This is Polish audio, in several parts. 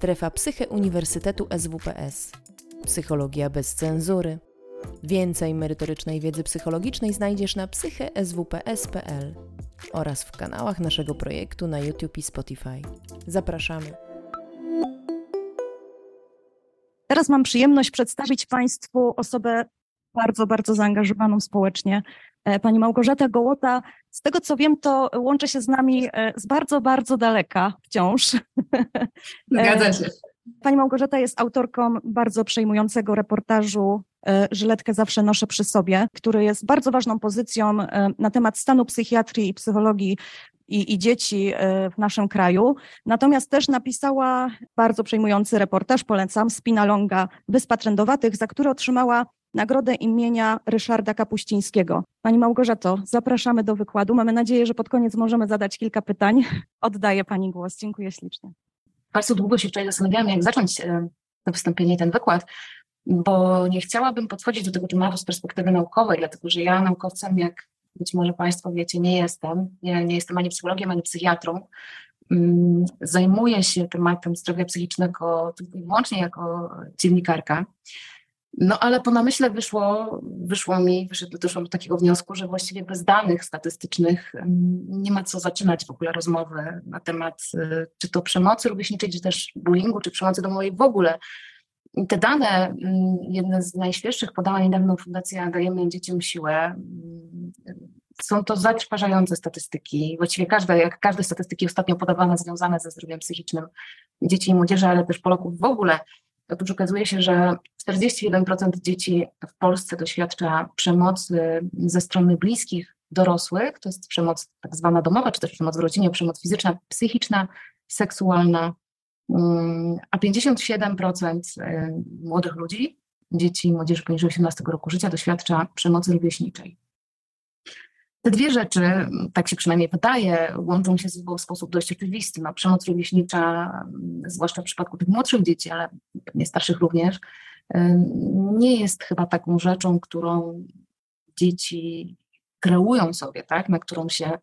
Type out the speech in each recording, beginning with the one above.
Strefa Psyche Uniwersytetu SWPS. Psychologia bez cenzury. Więcej merytorycznej wiedzy psychologicznej znajdziesz na psycheswps.pl oraz w kanałach naszego projektu na YouTube i Spotify. Zapraszamy. Teraz mam przyjemność przedstawić Państwu osobę bardzo, bardzo zaangażowaną społecznie. E, pani Małgorzata Gołota, z tego co wiem, to łączy się z nami e, z bardzo, bardzo daleka wciąż. Zgadza się. Pani Małgorzata jest autorką bardzo przejmującego reportażu Żyletkę zawsze noszę przy sobie, który jest bardzo ważną pozycją na temat stanu psychiatrii i psychologii i, i, dzieci w naszym kraju. Natomiast też napisała bardzo przejmujący reportaż, polecam, Spina Longa, Wyspa Trędowatych, za który otrzymała nagrodę imienia Ryszarda Kapuścińskiego. Pani Małgorzato, zapraszamy do wykładu. Mamy nadzieję, że pod koniec możemy zadać kilka pytań. Oddaję Pani głos. Dziękuję ślicznie. Bardzo długo się wczoraj zastanawiałam, jak zacząć e, to wystąpienie i ten wykład, bo nie chciałabym podchodzić do tego tematu z perspektywy naukowej, dlatego że ja naukowcem, jak być może Państwo wiecie, nie jestem. Ja nie jestem ani psychologiem, ani psychiatrą. Mm, zajmuję się tematem zdrowia psychicznego tylko i wyłącznie jako dziennikarka. No ale po namyśle wyszło, wyszło mi, doszłam do takiego wniosku, że właściwie bez danych statystycznych nie ma co zaczynać w ogóle rozmowy na temat y, czy to przemocy rówieśniczej, czy też bullyingu, czy przemocy domowej w ogóle. I te dane, jedne z najświeższych, podała niedawno Fundacja Dajemy Dzieciom Siłę, są to zatrważające statystyki. Właściwie każde, jak każde statystyki ostatnio podawane związane ze zdrowiem psychicznym dzieci i młodzieży, ale też Polaków w ogóle, Otóż okazuje się, że 41% dzieci w Polsce doświadcza przemocy ze strony bliskich dorosłych, to jest przemoc tak zwana domowa, czy też przemoc w rodzinie, przemoc fizyczna, psychiczna, seksualna, mm, a 57% y, młodych ludzi, dzieci i młodzieży poniżej 18 roku życia doświadcza przemocy rówieśniczej. Te dwie rzeczy, tak się przynajmniej wydaje, łączą się ze sobą w sposób dość oczywisty. No, przemoc rówieśnicza, zwłaszcza w przypadku tych młodszych dzieci, ale pewnie starszych również, nie jest chyba taką rzeczą, którą dzieci kreują sobie, tak? na którą się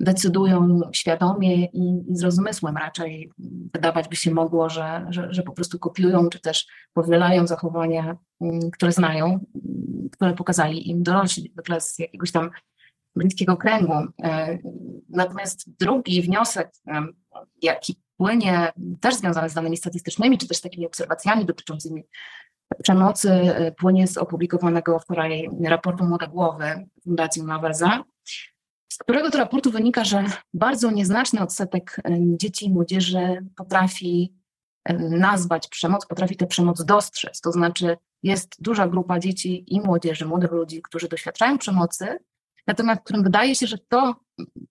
decydują świadomie i, z rozmysłem. Raczej wydawać by się mogło, że, że, że po prostu kopiują, czy też powielają zachowania, które znają, które pokazali im dorośli, zwykle z jakiegoś tam bliskiego kręgu. E, natomiast drugi wniosek, e, jaki płynie, też związany z danymi statystycznymi, czy też takimi obserwacjami dotyczącymi przemocy, e, płynie z opublikowanego wczoraj raportu Młode Głowy Fundacji Uniwersa, z którego to raportu wynika, że bardzo nieznaczny odsetek dzieci i młodzieży potrafi nazwać przemoc, potrafi tę przemoc dostrzec. To znaczy jest duża grupa dzieci i młodzieży, młodych ludzi, którzy doświadczają przemocy, natomiast którym wydaje się, że to,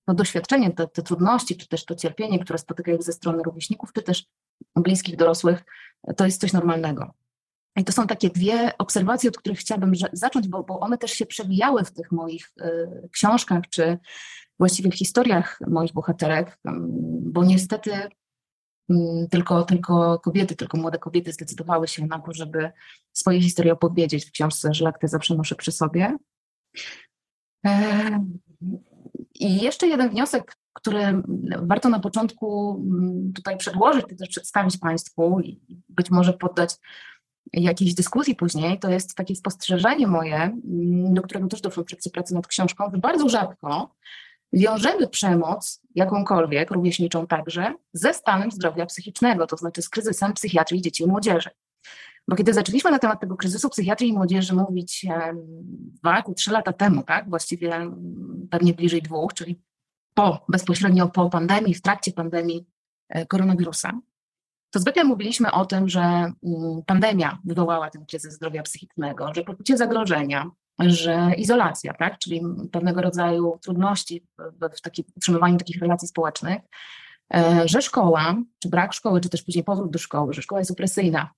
to doświadczenie, te, te trudności, czy też to cierpienie, które spotykają ze strony rówieśników, czy też bliskich dorosłych, to jest coś normalnego. I to są takie dwie obserwacje, od których chciałabym zacząć, bo, bo one też się przewijały w tych moich y, książkach, czy właściwie w historiach moich bohaterek, bo niestety y, tylko, tylko kobiety, tylko młode kobiety zdecydowały się na to, żeby swoje historie opowiedzieć w książce Żelakty zawsze noszę przy sobie. I jeszcze jeden wniosek, który warto na początku mm, tutaj przedłożyć, też przedstawić Państwu i być może poddać jakiejś dyskusji później, to jest takie spostrzeżenie moje, mm, do którego też doszło w trakcie pracy nad książką, że bardzo rzadko wiążemy przemoc, jakąkolwiek, rówieśniczą także, ze stanem zdrowia psychicznego, to znaczy z kryzysem psychiatrii dzieci i młodzieży. Bo kiedy zaczęliśmy na temat tego kryzysu psychiatrii i młodzieży mówić dwa, trzy lata temu, tak, właściwie pewnie bliżej dwóch, czyli po, bezpośrednio po pandemii, w trakcie pandemii e, koronawirusa, to zwykle mówiliśmy o tym, że mm, pandemia wywołała ten kryzys zdrowia psychicznego, że poczucie zagrożenia, że izolacja, tak, czyli pewnego rodzaju trudności w, w takim utrzymywaniu takich relacji społecznych, e, że szkoła, czy brak szkoły, czy też później powrót do szkoły, że szkoła jest opresyjna,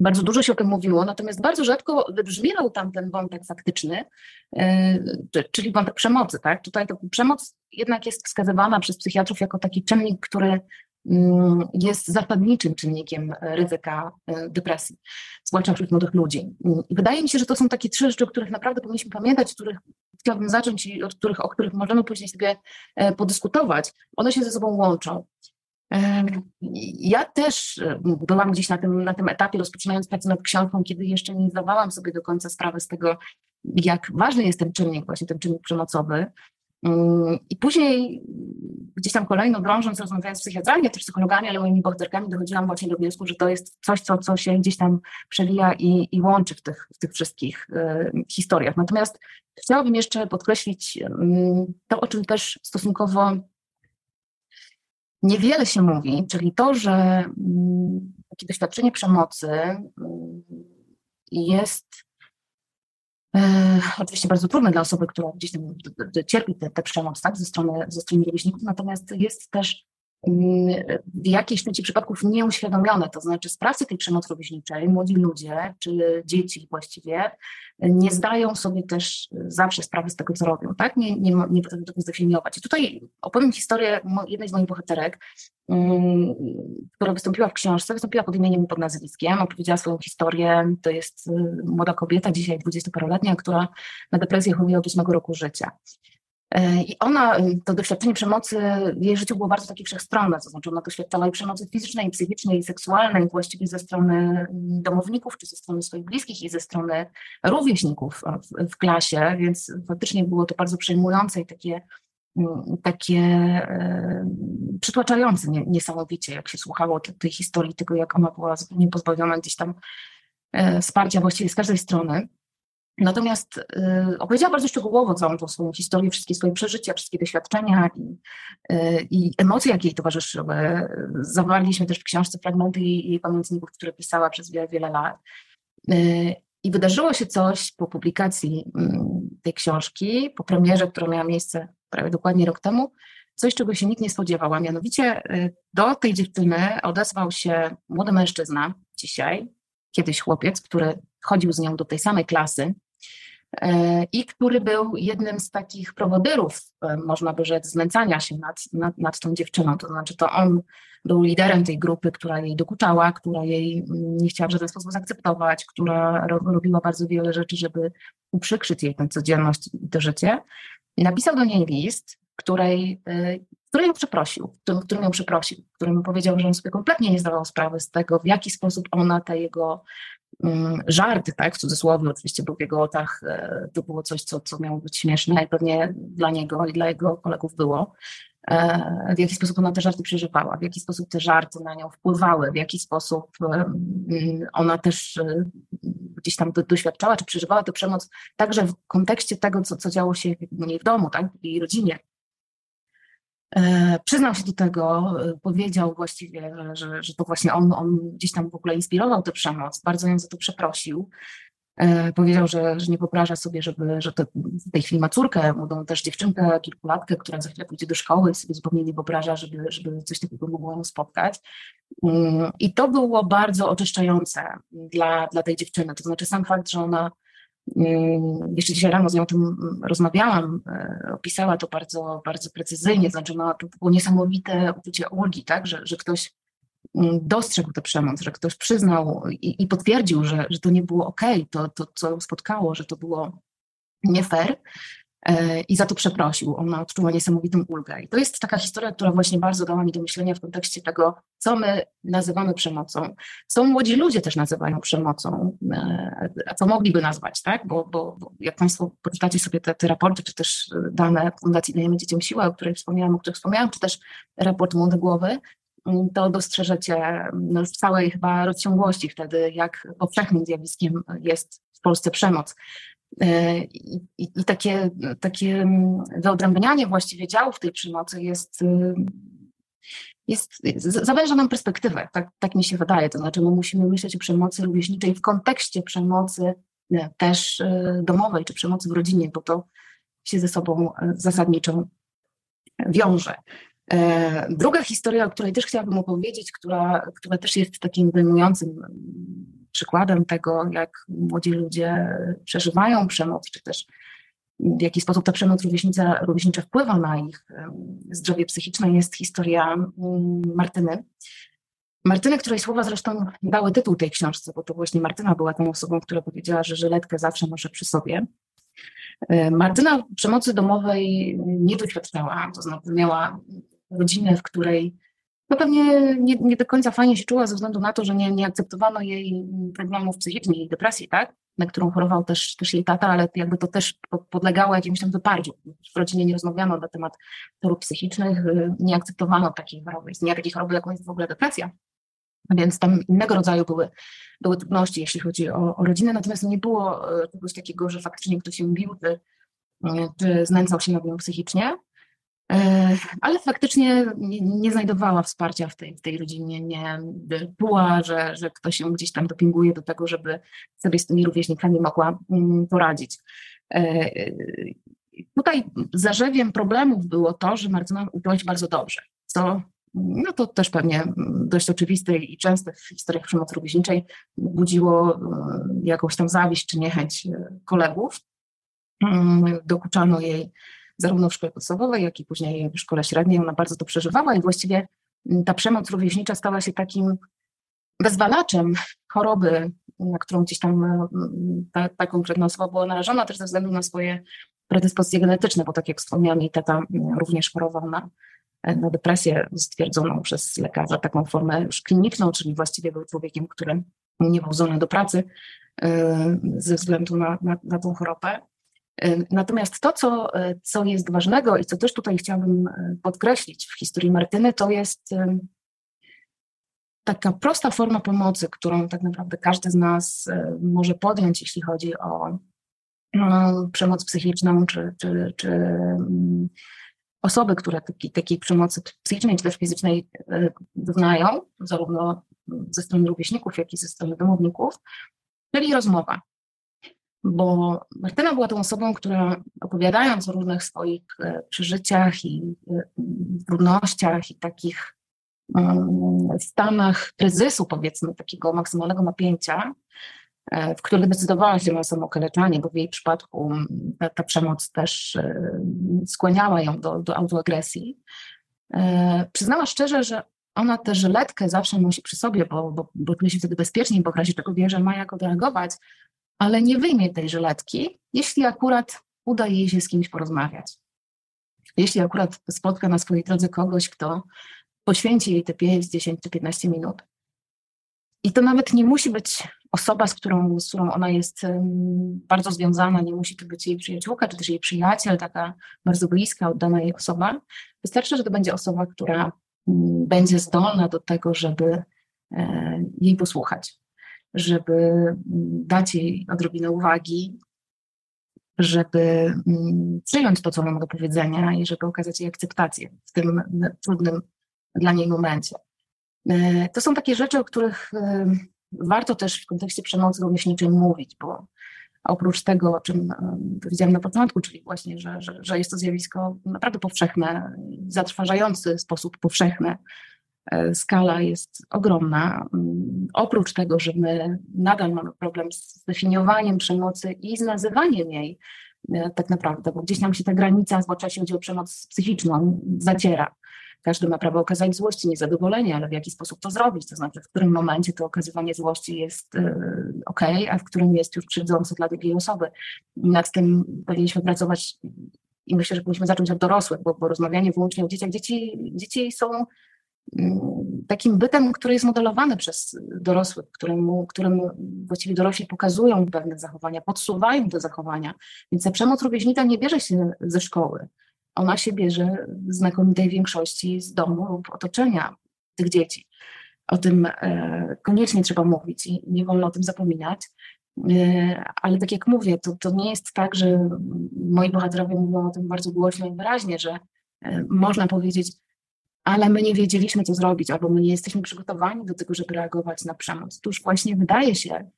bardzo dużo się o tym mówiło, natomiast bardzo rzadko wybrzmiewał tam ten wątek faktyczny, e, czyli wątek przemocy. Tak? Tutaj przemoc jednak jest wskazywana przez psychiatrów jako taki czynnik, który mm, jest zasadniczym czynnikiem ryzyka e, depresji, zwłaszcza wśród młodych ludzi. I wydaje mi się, że to są takie trzy rzeczy, o których naprawdę powinniśmy pamiętać, których chciałabym zacząć i od których, o których możemy później sobie e, podyskutować. One się ze sobą łączą. Ja też byłam gdzieś na tym, na tym etapie, rozpoczynając pracę nad książką, kiedy jeszcze nie zdawałam sobie do końca sprawy z tego, jak ważny jest ten czynnik, właśnie ten czynnik przemocowy. I później gdzieś tam kolejno drążąc, rozmawiając z psychiatrami, też psychologami, ale moimi bohaterkami, dochodziłam właśnie do wniosku, że to jest coś, co, co się gdzieś tam przewija i, i łączy w tych, w tych wszystkich y, historiach. Natomiast chciałabym jeszcze podkreślić y, to, o czym też stosunkowo niewiele się mówi, czyli to, że y, takie doświadczenie przemocy jest E, oczywiście bardzo trudne dla osoby, która gdzieś tam cierpi tę przemoc tak, ze strony, ze strony rówieśników, natomiast jest też mm, w jakiejś części przypadków nieuświadomione, to znaczy sprawcy tej przemocy rówieśniczej, młodzi ludzie, czy dzieci właściwie, nie zdają sobie też zawsze sprawy z tego, co robią, tak? Nie, nie, nie potrafią tego zdefiniować. I tutaj opowiem historię jednej z moich bohaterek, um, która wystąpiła w książce, wystąpiła pod imieniem i pod nazwiskiem, opowiedziała swoją historię. To jest y, młoda kobieta, dzisiaj dwudziestoparoletnia, która na depresję choruje od ósmego roku życia. E, I ona, to doświadczenie przemocy w jej życiu było bardzo takie wszechstronne, to znaczy ona doświadczała i przemocy fizycznej, i psychicznej, i seksualnej, właściwie ze strony mm, domowników, czy ze strony swoich bliskich, i ze strony rówieśników w, w klasie, więc faktycznie było to bardzo przejmujące i takie, mm, takie e, przytłaczające nie, niesamowicie, jak się słuchało te, tej historii, tego jak ona była zupełnie pozbawiona gdzieś tam e, wsparcia właściwie z każdej strony. Natomiast y, opowiedziała bardzo szczegółowo całą tą swoją historię, wszystkie swoje przeżycia, wszystkie doświadczenia i, y, i emocje, jakie jej towarzyszyły. Zawarliśmy też w książce fragmenty jej, jej pamiętników, które pisała przez wiele, wiele lat. Y, I wydarzyło się coś po publikacji mm, tej książki, po premierze, która miała miejsce prawie dokładnie rok temu, coś, czego się nikt nie spodziewał, a mianowicie y, do tej dziewczyny odezwał się młody mężczyzna dzisiaj, kiedyś chłopiec, który chodził z nią do tej samej klasy, i który był jednym z takich prowodyrów, e, można by rzec, znęcania się nad, nad, nad tą dziewczyną. To znaczy, to on był liderem tej grupy, która jej dokuczała, która jej mm, nie chciała w żaden sposób zaakceptować, która robiła bardzo wiele rzeczy, żeby uprzykrzyć jej tę codzienność i to życie. Napisał do niej list, której, e, który ją przeprosił, którym, którym ją przeprosił, którym powiedział, że on sobie kompletnie nie zdawał sprawy z tego, w jaki sposób ona te jego żart, tak, w cudzysłowie oczywiście był w jego oczach, e, to było coś, co, co miało być śmieszne i pewnie dla niego i dla jego kolegów było. E, w jaki sposób ona te żarty przeżywała, w jaki sposób te żarty na nią wpływały, w jaki sposób ona też e, gdzieś tam doświadczała czy przeżywała tę przemoc, także w kontekście tego, co, co działo się w niej w domu, tak, w jej rodzinie. E, przyznał się do tego, e, powiedział właściwie, że, że to właśnie on, on gdzieś tam w ogóle inspirował tę przemoc, bardzo ją za to przeprosił. E, powiedział, że, że nie wyobraża sobie, żeby, że w tej chwili ma córkę, młodą też dziewczynkę, kilkulatkę, która za chwilę pójdzie do szkoły sobie zupełnie nie wyobraża, żeby, żeby coś takiego mogło ją spotkać. Mm, I to było bardzo oczyszczające dla, dla tej dziewczyny. To znaczy sam fakt, że ona jeszcze dzisiaj rano z nią o tym rozmawiałam, e, opisała to bardzo, bardzo precyzyjnie, znaczy no, to było niesamowite uczucie ulgi, tak, że, że ktoś mm, dostrzegł tę przemoc, że ktoś przyznał i, i potwierdził, że, że to nie było ok, to, to co ją spotkało, że to było nie fair, i za to przeprosił. Ona odczuła niesamowitą ulgę. I to jest taka historia, która właśnie bardzo dała mi do myślenia w kontekście tego, co my nazywamy przemocą, co młodzi ludzie też nazywają przemocą, e, a co mogliby nazwać, tak? Bo, bo, jak Państwo poczytacie sobie te, te raporty, czy też dane Fundacji Dajemy Dzieciom Siłę, o której wspomniałam, o których wspomniałam, czy też raport Młode Głowy, to dostrzeżecie no, w całej chyba rozciągłości wtedy, jak powszechnym zjawiskiem jest w Polsce przemoc. E, I, i, takie, takie mm, wyodrębnianie właściwie działów tej przemocy jest, y, jest, zawęża nam perspektywę, tak, tak mi się wydaje. To znaczy, my musimy myśleć o przemocy rówieśniczej w kontekście przemocy e, też e, domowej czy przemocy w rodzinie, bo to się ze sobą zasadniczo wiąże. Druga historia, o której też chciałabym opowiedzieć, która, która też jest takim wyjmującym przykładem tego, jak młodzi ludzie przeżywają przemoc, czy też w jaki sposób ta przemoc rówieśnicza, rówieśnicza wpływa na ich zdrowie psychiczne, jest historia Martyny. Martyny, której słowa zresztą dały tytuł tej książce, bo to właśnie Martyna była tą osobą, która powiedziała, że żyletkę zawsze noszę przy sobie. E, Martyna przemocy domowej nie doświadczała, to znaczy miała rodzinę, w której no pewnie nie, nie, do końca fajnie się czuła ze względu na to, że nie, nie akceptowano jej problemów psychicznych, jej depresji, tak? Na którą chorował też, też jej tata, ale jakby to też podlegało jakimś tam wyparciu. W rodzinie nie rozmawiano na temat chorób psychicznych, y, nie akceptowano takiej choroby. Istnienia takiej choroby, jaką jest w ogóle depresja. Więc tam innego rodzaju były, były trudności, jeśli chodzi o, o rodzinę, natomiast nie było y, czegoś takiego, że faktycznie ktoś się bił, czy, y, czy znęcał się nad nią psychicznie. E, ale faktycznie nie, znajdowała wsparcia w tej, w tej rodzinie, nie była, że, że ktoś ją gdzieś tam dopinguje do tego, żeby sobie z tymi rówieśnikami mogła mm, poradzić. E, tutaj zarzewiem problemów było to, że Martyna uczyła się bardzo dobrze, co no to też pewnie dość oczywiste i częste w historiach przemocy rówieśniczej budziło e, jakąś tam zawiść czy niechęć kolegów. Mm, dokuczano jej zarówno w szkole podstawowej, jak i później w szkole średniej. Ona bardzo to przeżywała i właściwie mm, ta przemoc rówieśnicza stała się takim bezwalaczem choroby, na którą gdzieś tam mm, ta, ta konkretna osoba była narażona też ze względu na swoje predyspozycje genetyczne, bo tak jak wspomniałam, jej tata mm, również chorował na, na depresję stwierdzoną przez lekarza, taką formę już kliniczną, czyli właściwie był człowiekiem, który nie był zdolny do pracy y, ze względu na, na, na tą chorobę. Natomiast to, co, e, co jest ważnego i co też tutaj chciałabym e, podkreślić w historii Martyny, to jest taka prosta forma pomocy, którą tak naprawdę każdy z nas e, może podjąć, jeśli chodzi o no, przemoc psychiczną, czy, czy, czy mm, osoby, które takiej, takiej przemocy psychicznej czy też fizycznej doznają, zarówno ze strony rówieśników, jak i ze strony domowników, czyli rozmowa bo Martyna była tą osobą, która opowiadając o różnych swoich e, przeżyciach i e, trudnościach i takich mm, stanach kryzysu, powiedzmy, takiego maksymalnego napięcia, e, w których decydowała się na samookaleczanie, bo w jej przypadku mm, ta, ta przemoc też skłaniała ją do, do autoagresji. Przyznała szczerze, że ona tę żyletkę zawsze nosi przy sobie, bo, bo, bo czuje się wtedy bezpieczniej, bo w razie czego wie, że ma jak odreagować, ale nie wyjmie tej żyletki, jeśli akurat uda jej się z kimś porozmawiać. Jeśli akurat spotka na swojej drodze kogoś, kto poświęci jej te 5, 10 czy 15 minut. I to nawet nie musi być osoba, z którą, z którą ona jest bardzo związana, nie musi to być jej przyjaciółka, czy też jej przyjaciel, taka bardzo bliska, oddana jej osoba. Wystarczy, że to będzie osoba, która mm, będzie zdolna do tego, żeby e, jej posłuchać żeby mm, dać jej odrobinę uwagi, żeby mm, przyjąć to, co mam do powiedzenia i żeby okazać jej akceptację w tym trudnym dla niej momencie. E, to są takie rzeczy, o których e, warto też w kontekście przemocy rówieśniczej mówić, bo oprócz tego, o czym e, powiedziałam na początku, czyli właśnie, że, że, że jest to zjawisko naprawdę powszechne, zatrważający sposób powszechny, skala jest ogromna. Mm, oprócz tego, że my nadal mamy problem z definiowaniem przemocy i z nazywaniem jej e, tak naprawdę, bo gdzieś nam się ta granica, zwłaszcza jeśli chodzi o przemoc psychiczną, zaciera. Każdy ma prawo okazać złości, niezadowolenie, ale w jaki sposób to zrobić? To znaczy, w którym momencie to okazywanie złości jest e, ok, a w którym jest już krzywdzące dla drugiej osoby. Nad tym powinniśmy pracować i myślę, że powinniśmy zacząć od dorosłych, bo, bo rozmawianie wyłącznie o dzieciach, dzieci, dzieci są takim bytem, który jest modelowany przez dorosłych, któremu, któremu właściwie dorośli pokazują pewne zachowania, podsuwają te zachowania. Więc ta przemoc rówieśnika nie bierze się ze szkoły. Ona się bierze w znakomitej większości z domu lub otoczenia tych dzieci. O tym e, koniecznie trzeba mówić i nie wolno o tym zapominać. E, ale tak jak mówię, to, to nie jest tak, że moi bohaterowie mówią o tym bardzo głośno i wyraźnie, że e, można powiedzieć, ale my nie wiedzieliśmy, co zrobić, albo my nie jesteśmy przygotowani do tego, żeby reagować na przemoc. Tuż właśnie wydaje się,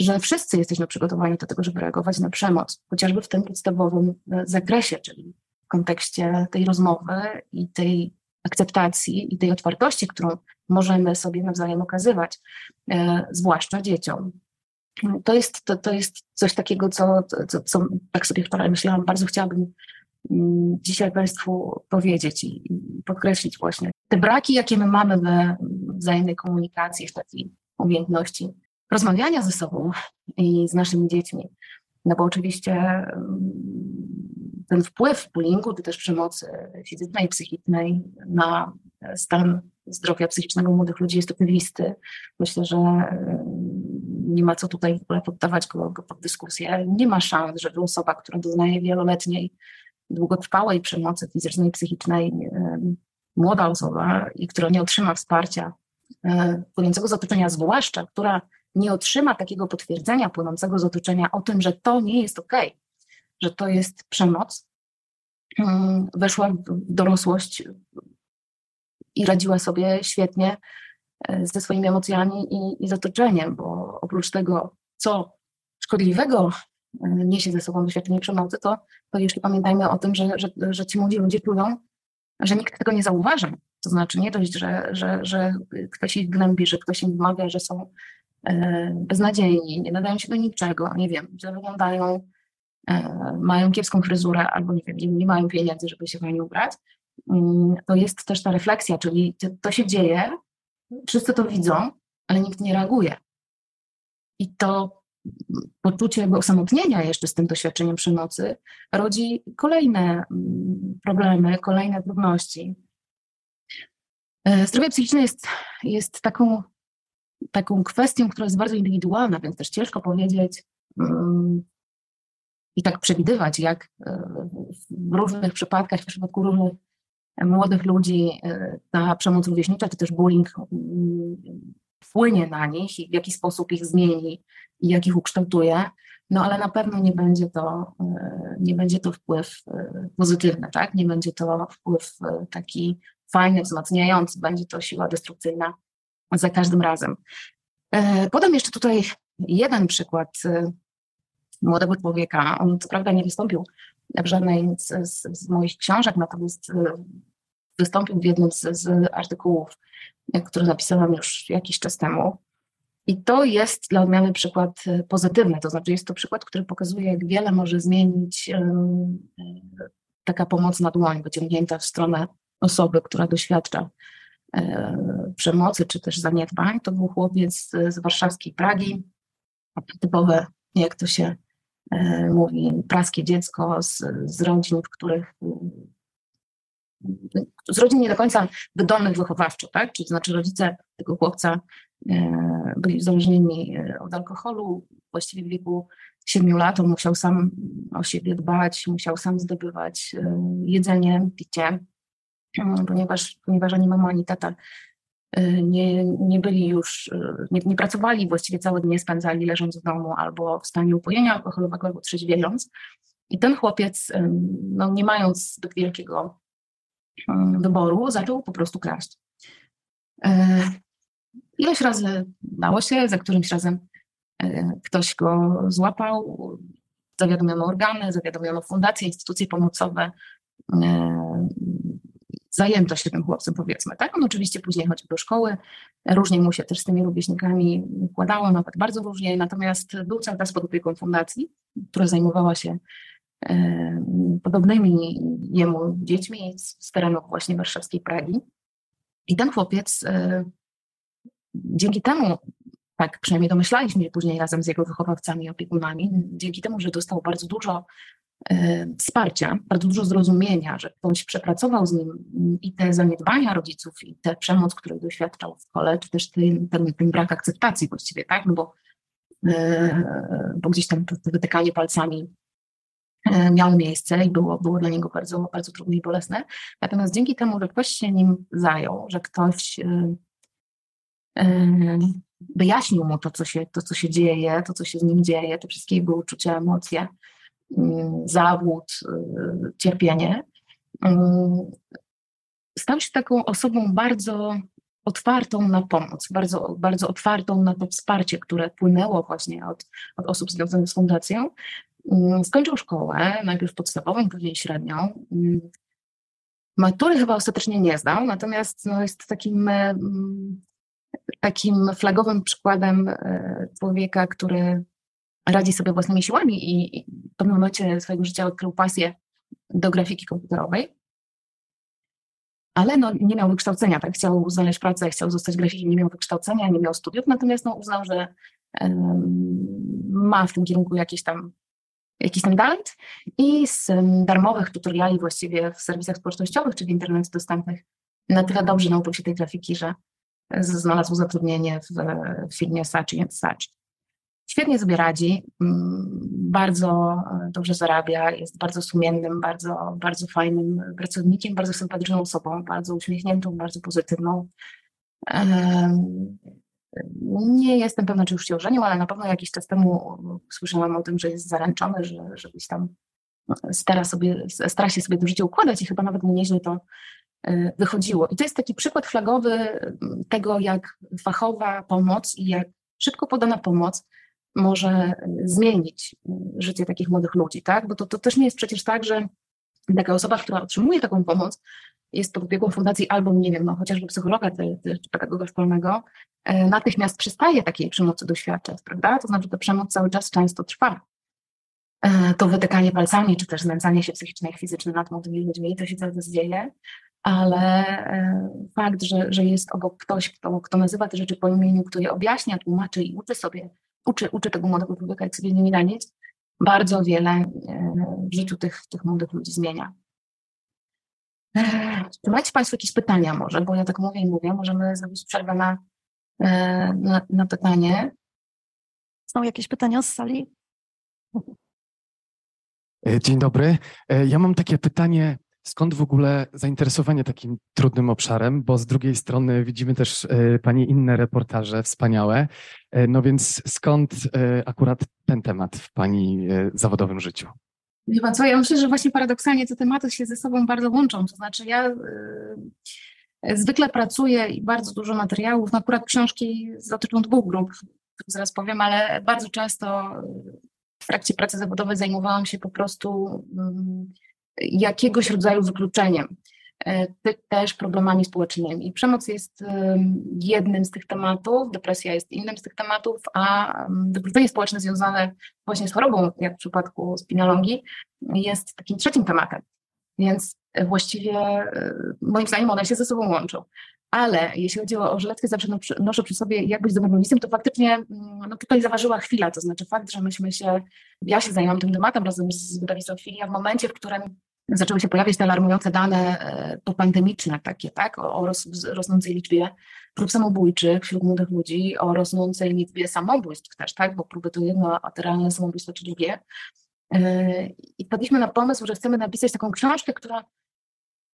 że wszyscy jesteśmy przygotowani do tego, żeby reagować na przemoc, chociażby w tym podstawowym e, zakresie, czyli w kontekście tej rozmowy i tej akceptacji i tej otwartości, którą możemy sobie nawzajem okazywać, e, zwłaszcza dzieciom. To jest, to, to jest coś takiego, co, co, co tak sobie wczoraj myślałam, bardzo chciałabym dzisiaj Państwu powiedzieć i podkreślić właśnie te braki, jakie my mamy we wzajemnej komunikacji, w takiej umiejętności rozmawiania ze sobą i z naszymi dziećmi. No bo oczywiście mm, ten wpływ bullyingu, czy też przemocy fizycznej i psychicznej na stan zdrowia psychicznego młodych ludzi jest oczywisty. Myślę, że nie ma co tutaj w ogóle poddawać go, go pod dyskusję. Nie ma szans, żeby osoba, która doznaje wieloletniej, długotrwałej przemocy fizycznej i psychicznej, młoda osoba i która nie otrzyma wsparcia płynącego z otoczenia, zwłaszcza która nie otrzyma takiego potwierdzenia płynącego z otoczenia o tym, że to nie jest ok, że to jest przemoc, mm, weszła w dorosłość i radziła sobie świetnie e, ze swoimi emocjami i, i z otoczeniem, bo oprócz tego, co szkodliwego e, niesie ze sobą doświadczenie przemocy, to, to jeszcze pamiętajmy o tym, że, że, że ci młodzi ludzie czują, że nikt tego nie zauważa. To znaczy nie dość, że, że, że ktoś ich gnębi, że ktoś im wmawia, że są e, beznadziejni, nie nadają się do niczego, nie wiem, że wyglądają, e, mają kiepską fryzurę albo nie wiem, nie, nie mają pieniędzy, żeby się fajnie ubrać. Mm, to jest też ta refleksja, czyli to się dzieje, wszyscy to widzą, ale nikt nie reaguje. I to poczucie jakby osamotnienia jeszcze z tym doświadczeniem przemocy rodzi kolejne mm, problemy, kolejne trudności. E, zdrowie psychiczne jest, jest taką, taką kwestią, która jest bardzo indywidualna, więc też ciężko powiedzieć um, i tak przewidywać, jak e, w różnych przypadkach, w przypadku różnych młodych ludzi e, ta przemoc rówieśnicza, czy też bullying um, wpłynie na nich i w jaki sposób ich zmieni i jak ich ukształtuje, no ale na pewno nie będzie to, nie będzie to wpływ pozytywny, tak? Nie będzie to wpływ taki fajny, wzmacniający, będzie to siła destrukcyjna za każdym razem. E, podam jeszcze tutaj jeden przykład e, młodego człowieka. On co prawda nie wystąpił w żadnej z, z, z moich książek, natomiast e, wystąpił w jednym z, z artykułów, który napisałam już jakiś czas temu. I to jest dla odmiany przykład pozytywny, to znaczy jest to przykład, który pokazuje, jak wiele może zmienić taka pomoc na dłoń, wyciągnięta w stronę osoby, która doświadcza e, przemocy czy też zaniedbań. To był chłopiec z warszawskiej Pragi, typowe, jak to się e, mówi, praskie dziecko z, z rodzin, w których z rodzin nie do końca wydolnych wychowawczo, tak? Czyli to znaczy rodzice tego chłopca e, byli uzależnieni od alkoholu, właściwie w wieku 7 lat on musiał sam o siebie dbać, musiał sam zdobywać jedzenie, picie, ponieważ, ponieważ ani mama, ani tata nie, nie byli już, nie, nie, pracowali, właściwie całe dnie spędzali leżąc w domu albo w stanie upojenia alkoholowego, albo trzeźwiejąc. I ten chłopiec, no, nie mając zbyt wielkiego wyboru, zaczął po prostu kraść. E, ileś razy dało się, za którymś razem e, ktoś go złapał, zawiadomiono organy, zawiadomiono fundacje, instytucje pomocowe, zajęto się tym chłopcem, powiedzmy. Tak? On oczywiście później chodził do szkoły, różnie mu się też z tymi rówieśnikami układało, nawet bardzo różnie, natomiast był cały czas pod opieką fundacji, która zajmowała się podobnymi jemu dziećmi z terenów właśnie warszawskiej Pragi. I ten chłopiec e, dzięki temu, tak przynajmniej domyślaliśmy się później razem z jego wychowawcami i opiekunami, dzięki temu, że dostał bardzo dużo E, wsparcia, bardzo dużo zrozumienia, że ktoś przepracował z nim i te zaniedbania rodziców, i tę przemoc, której doświadczał w szkole, czy też ten, ten, ten brak akceptacji właściwie, tak? No bo, e, bo gdzieś tam to, to wytykanie palcami e, miało miejsce i było, było dla niego bardzo, bardzo trudne i bolesne. Natomiast dzięki temu, że ktoś się nim zajął, że ktoś wyjaśnił mu to co, się, to, co się dzieje, to, co się z nim dzieje, te wszystkie jego uczucia, emocje, Mm, zawód, cierpienie, mm, stał się taką osobą bardzo otwartą na pomoc, bardzo, bardzo otwartą na to wsparcie, które płynęło właśnie od, od osób związanych z fundacją. Mm, skończył szkołę, najpierw podstawową, później średnią. Matury chyba ostatecznie nie zdał, natomiast no, jest takim, takim flagowym przykładem e, człowieka, który radzi sobie własnymi siłami i w pewnym momencie swojego życia odkrył pasję do grafiki komputerowej. Ale no, nie miał wykształcenia, tak? Chciał znaleźć pracę, chciał zostać grafikiem, nie miał wykształcenia, nie miał studiów, natomiast no, uznał, że ma w tym kierunku jakiś tam, jakiś talent i z darmowych tutoriali właściwie w serwisach społecznościowych czy w internecie dostępnych na tyle dobrze nauczył się tej grafiki, że znalazł zatrudnienie w, w firmie Saatchi Saatchi. Świetnie sobie radzi, mm, bardzo dobrze zarabia, jest bardzo sumiennym, bardzo, bardzo fajnym pracownikiem, bardzo sympatyczną osobą, bardzo uśmiechniętą, bardzo pozytywną. Nie jestem pewna, czy już się ożenił, ale na pewno jakiś czas temu słyszałam o tym, że jest zaręczony, że, że gdzieś tam stara, sobie, stara się sobie to życie układać i chyba nawet mu nieźle to e, wychodziło. I to jest taki przykład flagowy tego, jak fachowa pomoc i jak szybko podana pomoc może zmienić życie takich młodych ludzi, tak? Bo to, to też nie jest przecież tak, że taka osoba, która otrzymuje taką pomoc, jest pod opieką fundacji albo, nie wiem, no, chociażby psychologa czy pedagoga szkolnego, e, natychmiast przestaje takiej przemocy doświadczać, prawda? To znaczy, że ta przemoc cały czas często trwa. E, to wytykanie palcami, czy też znęcanie się psychiczne i fizyczne nad młodymi ludźmi, to się cały czas dzieje, ale e, fakt, że, że jest obok ktoś, kto, kto nazywa te rzeczy po imieniu, kto je objaśnia, tłumaczy i uczy sobie, uczy, uczy tego młodego człowieka, jak sobie nimi radzić, bardzo wiele w życiu tych, tych młodych ludzi zmienia. Czy macie Państwo jakieś pytania może, bo ja tak mówię i mówię, możemy zrobić przerwę na, e, na, na pytanie. Są jakieś pytania z sali? E, dzień dobry. E, ja mam takie pytanie, skąd w ogóle zainteresowanie takim trudnym obszarem, bo z drugiej strony widzimy też Pani inne reportaże wspaniałe, no więc skąd akurat ten temat w Pani zawodowym życiu? Pan co, ja myślę, że właśnie paradoksalnie te tematy się ze sobą bardzo łączą. To znaczy ja y, zwykle pracuję i bardzo dużo materiałów, no akurat książki dotyczą dwóch grup, zaraz powiem, ale bardzo często w trakcie pracy zawodowej zajmowałam się po prostu y, jakiegoś rodzaju wykluczeniem. E, też problemami społecznymi. Przemoc jest jednym z tych tematów, depresja jest innym z tych tematów, a wykluczenie społeczne związane właśnie z chorobą, jak w przypadku spinalongi, jest takim trzecim tematem. Więc właściwie e, moim zdaniem one się ze sobą łączą. Ale jeśli chodzi o, żyletkę, zawsze noszę przy sobie jak być dobrym to faktycznie no, tutaj zaważyła chwila, to znaczy fakt, że myśmy się, ja się zajęłam tym tematem razem z wydawnictwem Filia w momencie, w którym zaczęły się pojawiać te alarmujące dane e, popandemiczne takie, tak, o rosnącej liczbie prób samobójczych wśród młodych ludzi, o rosnącej liczbie samobójstw też, tak, bo próby to jedno, a te realne samobójstwo czy drugie. E, I wpadliśmy na pomysł, że chcemy napisać taką książkę, która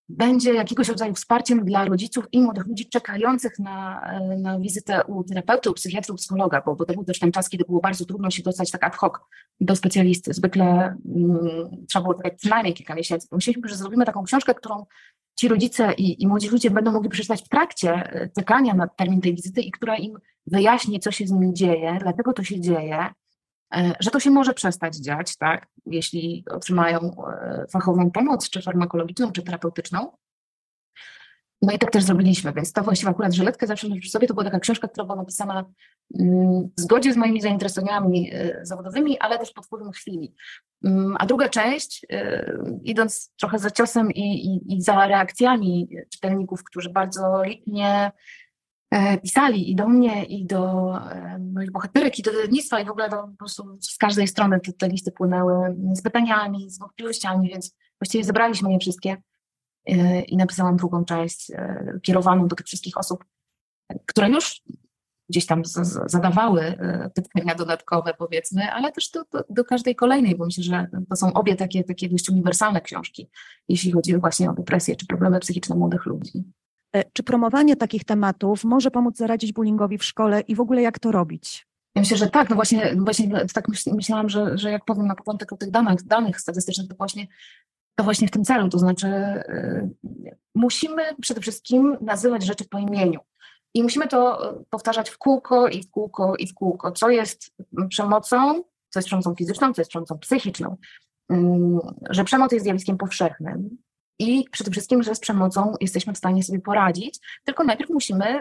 będzie jakiegoś rodzaju wsparciem dla rodziców i młodych ludzi czekających na, na wizytę u terapeuty, u psychiatry, u psychologa, bo, bo to był też ten czas, kiedy było bardzo trudno się dostać tak ad hoc do specjalisty. Zwykle mm, trzeba było czekać przynajmniej kilka miesięcy. Myśleliśmy, że zrobimy taką książkę, którą ci rodzice i, i młodzi ludzie będą mogli przeczytać w trakcie e, czekania na termin tej wizyty i która im wyjaśni, co się z nimi dzieje, dlaczego to się dzieje, E, że to się może przestać dziać, tak, jeśli otrzymają e, fachową pomoc, czy farmakologiczną, czy terapeutyczną. No i tak też zrobiliśmy, więc to właściwie akurat Żyletkę zawsze przy sobie to była taka książka, która była napisana mm, w zgodzie z moimi zainteresowaniami e, zawodowymi, ale też pod wpływem chwili. Mm, a druga część, idąc trochę za ciosem i, i, i za reakcjami czytelników, którzy bardzo lipnie E, pisali i do mnie, i do e, moich bohaterek, i do wydawnictwa, i w ogóle do, po prostu z każdej strony te, te listy płynęły z pytaniami, z wątpliwościami, więc właściwie zebraliśmy je wszystkie e, i napisałam drugą część kierowaną do tych wszystkich osób, które już gdzieś tam z, zadawały pytania dodatkowe, powiedzmy, ale też do, do, do, każdej kolejnej, bo myślę, że to są obie takie, takie dość uniwersalne książki, jeśli chodzi właśnie o depresję czy problemy psychiczne młodych ludzi. E, czy promowanie takich tematów może pomóc zaradzić bullyingowi w szkole i w ogóle jak to robić? Ja myślę, że tak, no właśnie, właśnie tak myślałam, że, że jak powiem na początek o tych danych, danych statystycznych, to właśnie, to właśnie w tym celu, to znaczy yy, musimy przede wszystkim nazywać rzeczy po imieniu. I musimy to powtarzać w kółko i w kółko i w kółko, co jest przemocą, co jest przemocą fizyczną, co jest przemocą psychiczną. Yy, że przemoc jest zjawiskiem powszechnym, i przede wszystkim, że z przemocą jesteśmy w stanie sobie poradzić, tylko najpierw musimy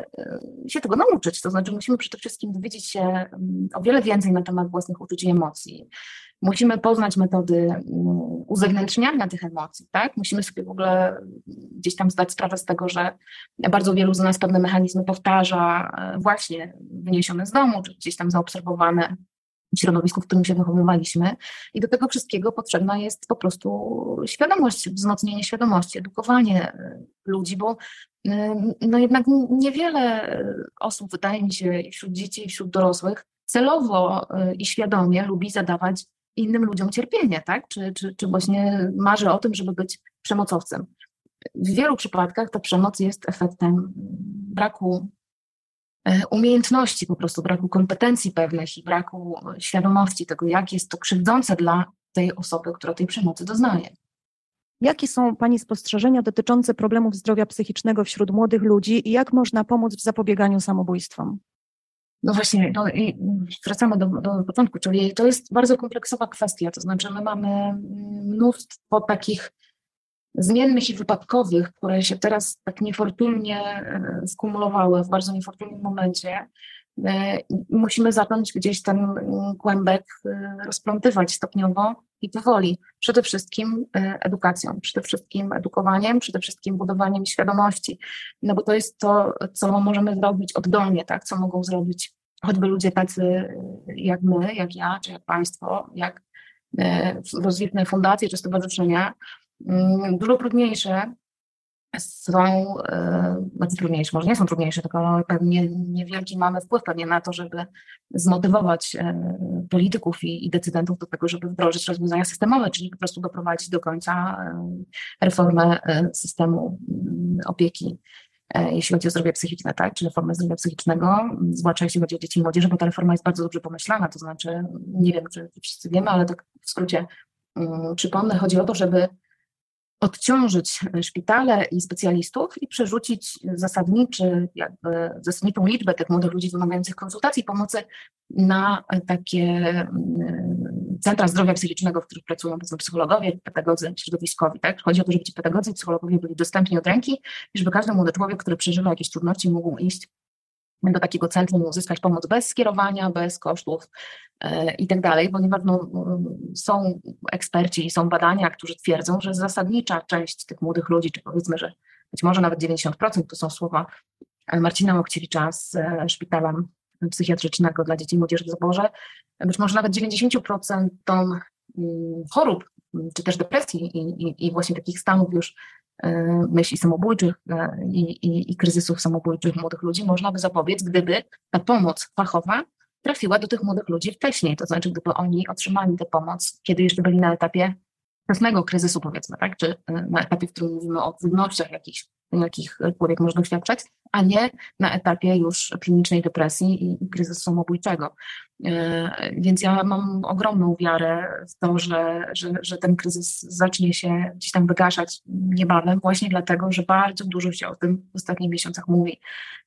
y, się tego nauczyć. To znaczy, musimy przede wszystkim dowiedzieć się mm, o wiele więcej na temat własnych uczuć i emocji. Musimy poznać metody mm, uzewnętrzniania tych emocji, tak? Musimy sobie w ogóle gdzieś tam zdać sprawę z tego, że bardzo wielu z nas pewne mechanizmy powtarza, y, właśnie wyniesione z domu, czy gdzieś tam zaobserwowane środowisku, w którym się wychowywaliśmy. I do tego wszystkiego potrzebna jest po prostu świadomość, wzmocnienie świadomości, edukowanie e, ludzi, bo no jednak niewiele osób, wydaje mi się, wśród dzieci i wśród dorosłych, celowo i świadomie lubi zadawać innym ludziom cierpienie, tak? Czy, czy, czy właśnie marzy o tym, żeby być przemocowcem. W wielu przypadkach ta przemoc jest efektem braku e, umiejętności, po prostu braku kompetencji pewnych i braku świadomości tego, jak jest to krzywdzące dla tej osoby, która tej przemocy doznaje. Jakie są Pani spostrzeżenia dotyczące problemów zdrowia psychicznego wśród młodych ludzi i jak można pomóc w zapobieganiu samobójstwom? No właśnie, no wracamy do, do początku, czyli to jest bardzo kompleksowa kwestia, to znaczy my mamy mnóstwo takich zmiennych i wypadkowych, które się teraz tak niefortunnie e, skumulowały w bardzo niefortunnym momencie. E, musimy zacząć gdzieś ten kłębek e, rozplątywać stopniowo i powoli. Przede wszystkim edukacją, przede wszystkim edukowaniem, przede wszystkim budowaniem świadomości, no bo to jest to, co możemy zrobić oddolnie, tak, co mogą zrobić choćby ludzie tacy jak my, jak ja, czy jak państwo, jak rozwitne fundacje czy stowarzyszenia, dużo trudniejsze są, e, znaczy trudniejsze, może nie są trudniejsze, tylko pewnie niewielki mamy wpływ pewnie na to, żeby zmotywować e, polityków i, i decydentów do tego, żeby wdrożyć rozwiązania systemowe, czyli po prostu doprowadzić do końca e, reformę systemu mm, opieki jeśli chodzi o zdrowie psychiczne, tak, czy reformę zdrowia psychicznego, zwłaszcza jeśli chodzi o dzieci i młodzież, bo ta reforma jest bardzo dobrze pomyślana, to znaczy, nie wiem, czy wszyscy wiemy, ale tak w skrócie przypomnę, chodzi o to, żeby odciążyć szpitale i specjalistów i przerzucić zasadniczy, jakby zasadniczą liczbę tych młodych ludzi wymagających konsultacji i pomocy na takie mm, centra zdrowia psychicznego, w których pracują psychologowie, pedagodzy środowiskowi. Tak? Chodzi o to, żeby ci pedagodzy i psychologowie byli dostępni od ręki i żeby każdy młody człowiek, który przeżywa jakieś trudności, mógł iść do takiego centrum uzyskać pomoc bez skierowania, bez kosztów e, i tak dalej, ponieważ no, są eksperci i są badania, którzy twierdzą, że zasadnicza część tych młodych ludzi, czy powiedzmy, że być może nawet 90%, to są słowa Marcina Mokciewicza z e, szpitala psychiatrycznego dla dzieci i młodzieży w Zaborze, być może nawet 90% mm, chorób, czy też depresji i, i, i właśnie takich stanów już myśli samobójczych e, i, i, i kryzysów samobójczych młodych ludzi można by zapobiec, gdyby ta pomoc fachowa trafiła do tych młodych ludzi wcześniej, to znaczy gdyby oni otrzymali tę pomoc, kiedy jeszcze byli na etapie wczesnego kryzysu, powiedzmy, tak? czy e, na etapie, w którym mówimy o trudnościach jakichś, jakich człowiek może doświadczać, a nie na etapie już klinicznej depresji i, i kryzysu samobójczego. E, więc ja mam ogromną wiarę w to, że, że, że ten kryzys zacznie się gdzieś tam wygaszać niebawem, właśnie dlatego, że bardzo dużo się o tym w ostatnich miesiącach mówi.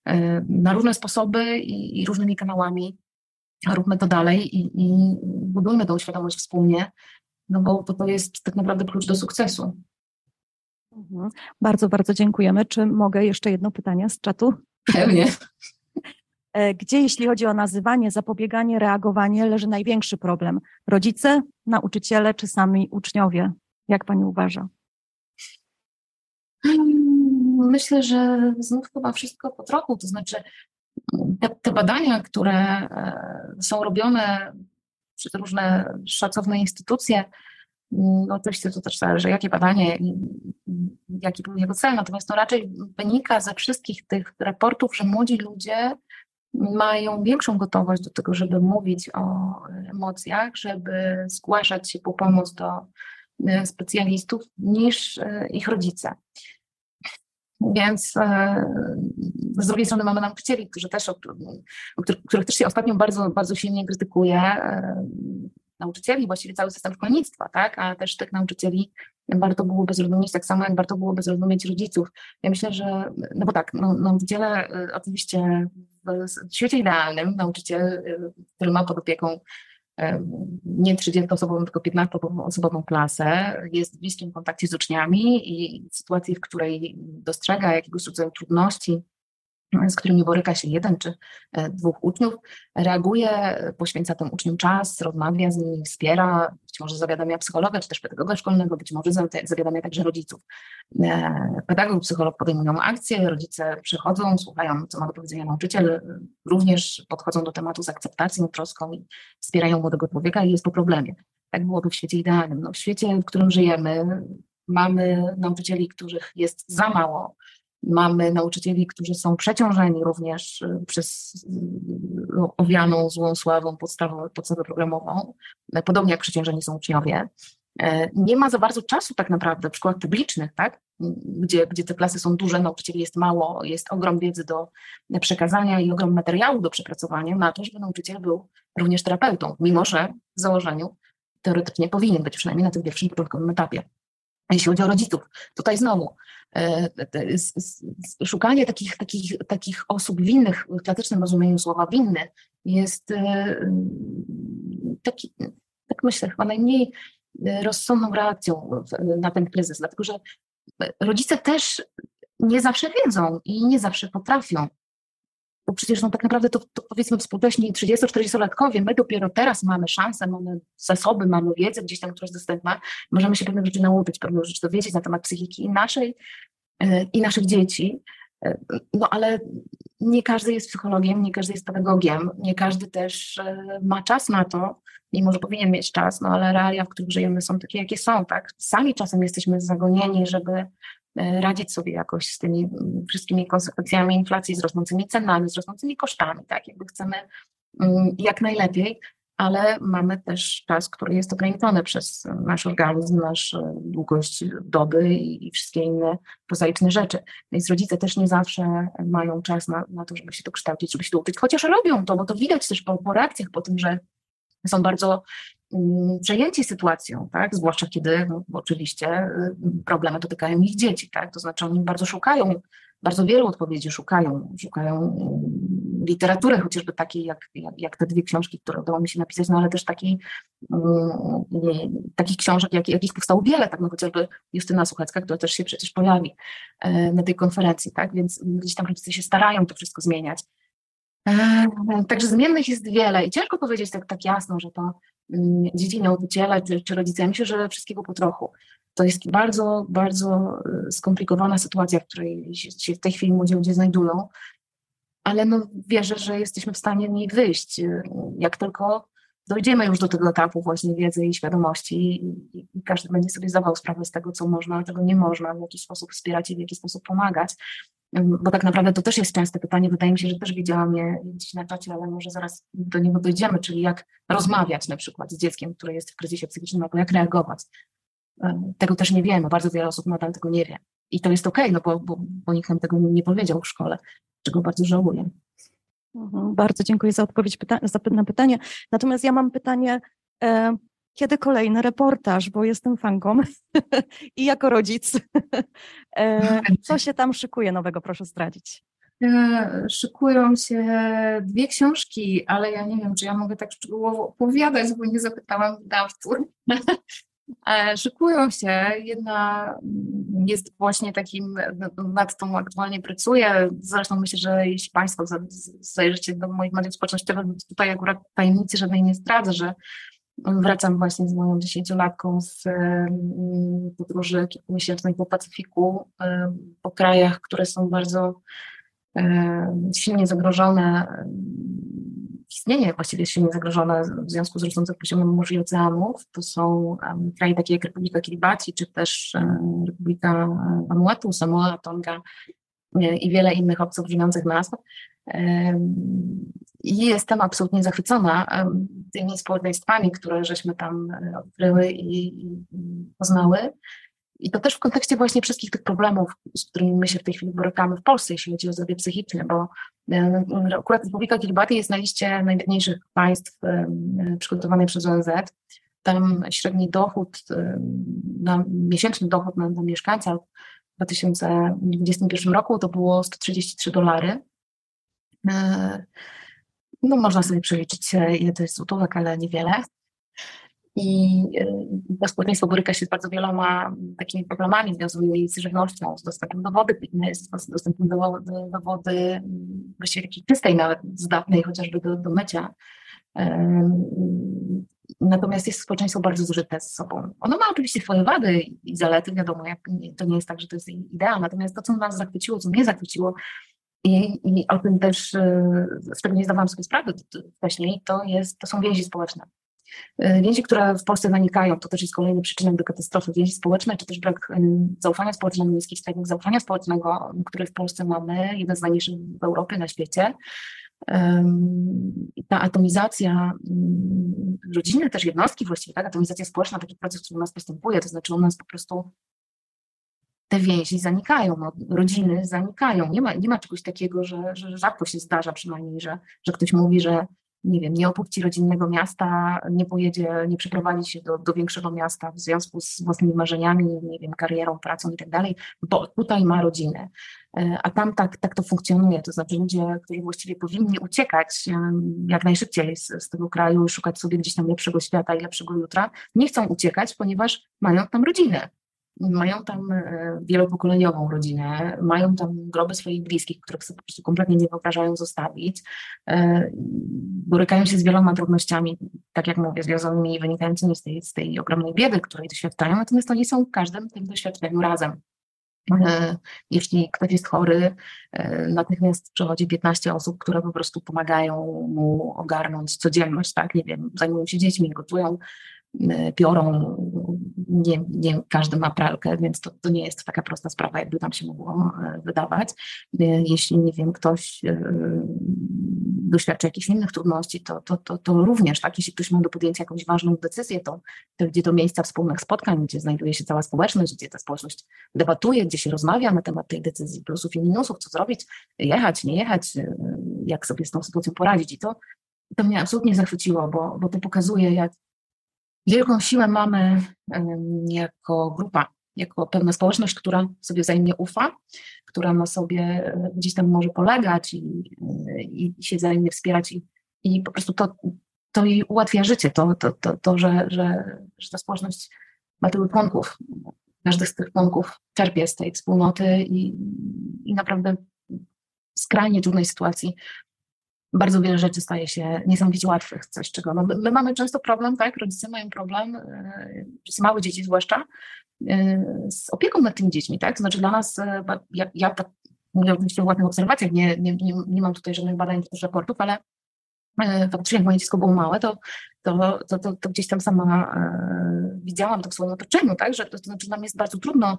E, na różne sposoby i, i różnymi kanałami. Róbmy to dalej i, i budujmy tą świadomość wspólnie, no bo to, to jest tak naprawdę klucz do sukcesu. Mhm. Bardzo, bardzo dziękujemy. Czy mogę jeszcze jedno pytanie z czatu? Pewnie. E, gdzie, jeśli chodzi o nazywanie, zapobieganie, reagowanie, leży największy problem? Rodzice, nauczyciele czy sami uczniowie? Jak pani uważa? Myślę, że znów chyba wszystko po trochu. To znaczy, te, te badania, które e, są robione przez różne szacowne instytucje, oczywiście to też zależy, jakie badanie jaki był jego cel, natomiast to raczej wynika ze wszystkich tych raportów, że młodzi ludzie mają większą gotowość do tego, żeby mówić o emocjach, żeby zgłaszać się po pomoc do e, specjalistów niż e, ich rodzice. Więc e, z drugiej strony mamy nauczycieli, którzy też, których też się ostatnio bardzo, bardzo silnie krytykuje, nauczycieli, właściwie cały system szkolnictwa, tak? a też tych nauczycieli warto byłoby zrozumieć tak samo, jak warto byłoby zrozumieć rodziców. Ja myślę, że, no bo tak, no, nauczyciele y, oczywiście w świecie idealnym, nauczyciel, y, który ma pod opieką y, nie 30-osobową, tylko 15-osobową klasę, jest w bliskim kontakcie z uczniami i w sytuacji, w której dostrzega jakiegoś rodzaju trudności, z którymi boryka się jeden czy e, dwóch uczniów, reaguje, poświęca tym uczniom czas, rozmawia z nimi, wspiera, być może zawiadamia psychologa czy też pedagoga szkolnego, być może zawiadamia także rodziców. E, pedagog, psycholog podejmują akcje, rodzice przychodzą, słuchają, co ma do powiedzenia nauczyciel, również podchodzą do tematu z akceptacją, troską i wspierają młodego człowieka i jest po problemie. Tak byłoby w świecie idealnym. No, w świecie, w którym żyjemy, mamy nauczycieli, których jest za mało, Mamy nauczycieli, którzy są przeciążeni również przez owianą złą sławą podstawę, programową, podobnie jak przeciążeni są uczniowie. Nie ma za bardzo czasu tak naprawdę w szkołach publicznych, tak? gdzie, gdzie te klasy są duże, nauczycieli jest mało, jest ogrom wiedzy do przekazania i ogrom materiału do przepracowania na to, żeby nauczyciel był również terapeutą, mimo że w założeniu teoretycznie powinien być, przynajmniej na tym pierwszym początkowym etapie. Jeśli chodzi o rodziców, tutaj znowu e, szukanie takich, takich, takich osób winnych w klasycznym rozumieniu słowa winny jest e, taki, tak myślę, chyba najmniej rozsądną reakcją na ten kryzys, dlatego że rodzice też nie zawsze wiedzą i nie zawsze potrafią. Bo przecież no, tak naprawdę to, to powiedzmy współcześni 30-40-latkowie, my dopiero teraz mamy szansę, mamy zasoby, mamy wiedzę gdzieś tam, która jest dostępna, możemy się pewne rzeczy nauczyć, pewne rzeczy dowiedzieć na temat psychiki naszej e, i naszych dzieci. E, no ale nie każdy jest psychologiem, nie każdy jest pedagogiem, nie każdy też e, ma czas na to, mimo że powinien mieć czas, no ale realia, w których żyjemy są takie, jakie są, tak? Sami czasem jesteśmy zagonieni, żeby radzić sobie jakoś z tymi mm, wszystkimi konsekwencjami inflacji, z rosnącymi cenami, z rosnącymi kosztami, tak? Jakby chcemy mm, jak najlepiej, ale mamy też czas, który jest ograniczony przez nasz organizm, naszą e, długość doby i wszystkie inne prozaiczne rzeczy. Więc rodzice też nie zawsze mają czas na, na to, żeby się to kształcić, żeby się to uczyć, chociaż robią to, bo to widać też po, po reakcjach, po tym, że są bardzo przejęci sytuacją, tak? zwłaszcza kiedy no, oczywiście y, problemy dotykają ich dzieci, tak? to znaczy oni bardzo szukają, bardzo wielu odpowiedzi szukają, szukają mm, literatury chociażby takiej jak, jak, jak te dwie książki, które udało mi się napisać, no ale też takiej, um, takich książek, jak, jakich powstało wiele, tak no chociażby Justyna Suchecka, która też się przecież pojawi e, na tej konferencji, tak, więc gdzieś tam rodzice się starają to wszystko zmieniać. Także zmiennych jest wiele i ciężko powiedzieć tak, tak jasno, że to mm, dzieci nauczyciele czy, czy rodzice. Ja myślę, że wszystkiego po trochu. To jest bardzo, bardzo y, skomplikowana sytuacja, w której się w tej chwili młodzi ludzie znajdują, ale no wierzę, że jesteśmy w stanie niej wyjść. Y, jak tylko dojdziemy już do tego etapu właśnie wiedzy i świadomości i, i, każdy będzie sobie zdawał sprawę z tego, co można, a czego nie można, w jaki sposób wspierać i w jaki sposób pomagać bo tak naprawdę to też jest częste pytanie, wydaje mi się, że też widziałam je gdzieś na czacie, ale może zaraz do niego dojdziemy, czyli jak rozmawiać na przykład z dzieckiem, które jest w kryzysie psychicznym, albo jak reagować. Tego też nie wiemy, bardzo wiele osób nadal tego nie wie. I to jest okej, okay, no bo, bo, bo nikt nam tego nie powiedział w szkole, czego bardzo żałuję. Mhm, bardzo dziękuję za odpowiedź pyta na pytanie. Natomiast ja mam pytanie, e, kiedy kolejny reportaż, bo jestem fanką i jako rodzic. E, co się tam szykuje nowego, proszę zdradzić. E, szykują się dwie książki, ale ja nie wiem, czy ja mogę tak szczegółowo opowiadać, bo nie zapytałam wydawców. E, szykują się. Jedna jest właśnie takim, nad tą aktualnie pracuję. Zresztą myślę, że jeśli Państwo zajrzycie do moich mediów społecznościowych, tutaj akurat tajemnicy żadnej nie zdradzę, że Wracam właśnie z moją dziesięciolatką z podróży kilkumiesięcznej po Pacyfiku, po krajach, które są bardzo silnie zagrożone, istnienie właściwie silnie zagrożone w związku z rosnącym poziomem morza i oceanów. To są kraje takie jak Republika Kiribati, czy też Republika Vanuatu, Samoa, Tonga i wiele innych obcych żyjących nas. I jestem absolutnie zachwycona tymi społeczeństwami, które żeśmy tam e, odkryły i, poznały. I to też w kontekście właśnie wszystkich tych problemów, z którymi my się w tej chwili borykamy w Polsce, jeśli chodzi o zdrowie psychiczne, bo akurat Republika Kiribati jest na liście najbiedniejszych państw przygotowanej przez ONZ. Tam średni dochód, na, miesięczny dochód na, na mieszkańca w 2021 roku to było 133 dolary. No można sobie przeliczyć, ile to jest złotówek, ale niewiele. I to społeczeństwo boryka się z bardzo wieloma takimi problemami związanymi z żywnością, z dostępem do wody pitnej, z dostępem do, do, do wody właściwie takiej czystej, nawet zdatnej chociażby do, do mycia. Natomiast jest społeczeństwo bardzo zużyte z sobą. Ono ma oczywiście swoje wady i zalety, wiadomo, jak, to nie jest tak, że to jest idea, natomiast to, co nas zachwyciło, co mnie zachwyciło, i, I o tym też, e, z tego nie zdawałam sobie sprawy wcześniej, to, jest, to są więzi społeczne. E, więzi, które w Polsce zanikają, to też jest kolejny przyczynek do katastrofy. Więzi społeczne, czy też brak zaufania społecznego, niski wskaźnik zaufania społecznego, który w Polsce mamy, jeden z najniższych w Europie, na świecie. Ta atomizacja rodziny, też jednostki właściwie, tak? atomizacja społeczna, taki proces, który u nas postępuje, to znaczy u nas po prostu te więzi zanikają, no, rodziny zanikają. Nie ma, nie ma czegoś takiego, że, że rzadko się zdarza przynajmniej, że, że ktoś mówi, że nie wiem, nie opuści rodzinnego miasta, nie pojedzie, nie przeprowadzi się do, do większego miasta w związku z własnymi marzeniami, nie wiem, karierą, pracą i tak dalej, bo tutaj ma rodzinę. E, a tam tak, tak to funkcjonuje, to znaczy ludzie, którzy właściwie powinni uciekać jak najszybciej z, z tego kraju szukać sobie gdzieś tam lepszego świata i lepszego jutra, nie chcą uciekać, ponieważ mają tam rodzinę mają tam e, wielopokoleniową rodzinę, mają tam groby swoich bliskich, których sobie po prostu kompletnie nie wyobrażają zostawić. E, borykają się z wieloma trudnościami, tak jak mówię, związanymi wynikającymi z tej, z tej ogromnej biedy, której doświadczają, natomiast oni są w każdym tym doświadczeniu razem. E, jeśli ktoś jest chory, natychmiast przychodzi 15 osób, które po prostu pomagają mu ogarnąć codzienność, tak? Nie wiem, zajmują się dziećmi, gotują, piorą, nie, nie każdy ma pralkę, więc to, to nie jest taka prosta sprawa, jakby tam się mogło e, wydawać. Y, jeśli, nie wiem, ktoś e, doświadczy jakichś innych trudności, to, to, to, to również, tak, jeśli ktoś ma do podjęcia jakąś ważną decyzję, to, to gdzie to miejsca wspólnych spotkań, gdzie znajduje się cała społeczność, gdzie ta społeczność debatuje, gdzie się rozmawia na temat tej decyzji, plusów i minusów, co zrobić, jechać, nie jechać, y, jak sobie z tą sytuacją poradzić. I to, to mnie absolutnie zachwyciło, bo, bo to pokazuje, jak Wielką siłę mamy jako grupa, jako pewna społeczność, która sobie wzajemnie ufa, która na sobie e, gdzieś tam może polegać i, i, i się wzajemnie wspierać i, i po prostu to, to jej ułatwia życie, to, to, to, to że, że, że ta społeczność ma tylu członków. Każdy z tych członków czerpie z tej wspólnoty i, i naprawdę skrajnie trudnej sytuacji bardzo wiele rzeczy staje się niesamowicie łatwych, coś czego, no my, my mamy często problem, tak, rodzice mają problem, yy, małe dzieci zwłaszcza, yy, z opieką nad tymi dziećmi, tak, to znaczy dla nas, yy, ja, ja tak mówię oczywiście o własnych obserwacjach, nie, nie, nie, nie mam tutaj żadnych badań, też raportów, ale faktycznie jak moje dziecko było małe, to, to, to, to, to gdzieś tam sama widziałam to w swoim otoczeniu, tak, że to, to znaczy nam jest bardzo trudno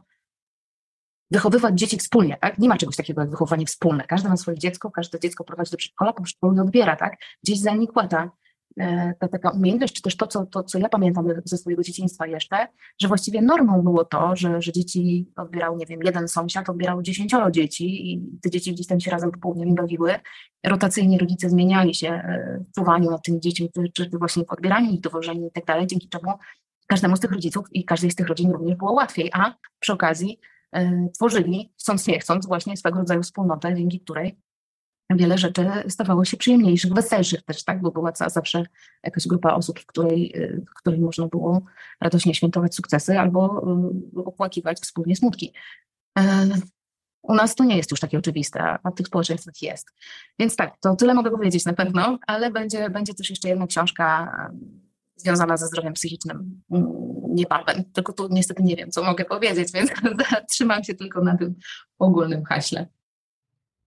wychowywać dzieci wspólnie, tak? Nie ma czegoś takiego jak wychowanie wspólne. Każdy ma swoje dziecko, każde dziecko prowadzi do przedszkola, po przedszkolu je odbiera, tak? Gdzieś zanikła ta, e, ta taka umiejętność, czy też to, co, to, co ja pamiętam ze swojego dzieciństwa jeszcze, że właściwie normą było to, że, że dzieci odbierał, nie wiem, jeden sąsiad odbierał dziesięcioro dzieci i te dzieci gdzieś tam się razem popołudniami bawiły. Rotacyjnie rodzice zmieniali się e, w czuwaniu nad tymi dziećmi, czy, czy właśnie w odbieraniu ich, dowożeniu i tak dalej, dzięki czemu każdemu z tych rodziców i każdej z tych rodzin również było łatwiej, a przy okazji tworzyli, chcąc nie chcąc, właśnie swego rodzaju wspólnotę, dzięki której wiele rzeczy stawało się przyjemniejszych, weselszych też, tak, bo była zawsze jakaś grupa osób, w której, e, w której można było radośnie świętować sukcesy albo e, opłakiwać wspólnie smutki. U nas to nie jest już takie oczywiste, a w tych społeczeństwach jest. Więc tak, to tyle mogę powiedzieć na pewno, ale będzie, będzie też jeszcze jedna książka związana ze zdrowiem psychicznym mm, niebawem. Tylko tu niestety nie wiem, co mogę powiedzieć, więc trzymam się tylko na tym ogólnym haśle.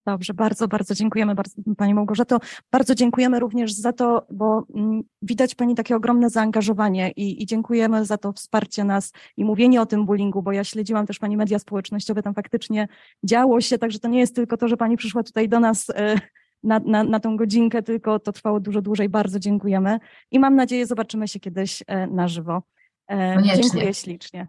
Dobrze, bardzo, bardzo dziękujemy bardzo, Pani Małgorzato. Bardzo dziękujemy również za to, bo mm, widać Pani takie ogromne zaangażowanie i, i, dziękujemy za to wsparcie nas i mówienie o tym bullyingu, bo ja śledziłam też Pani media społecznościowe, tam faktycznie działo się, także to nie jest tylko to, że Pani przyszła tutaj do nas y, na, na, na tą godzinkę, tylko to trwało dużo dłużej. Bardzo dziękujemy i mam nadzieję, zobaczymy się kiedyś e, na żywo. E, dziękuję ślicznie.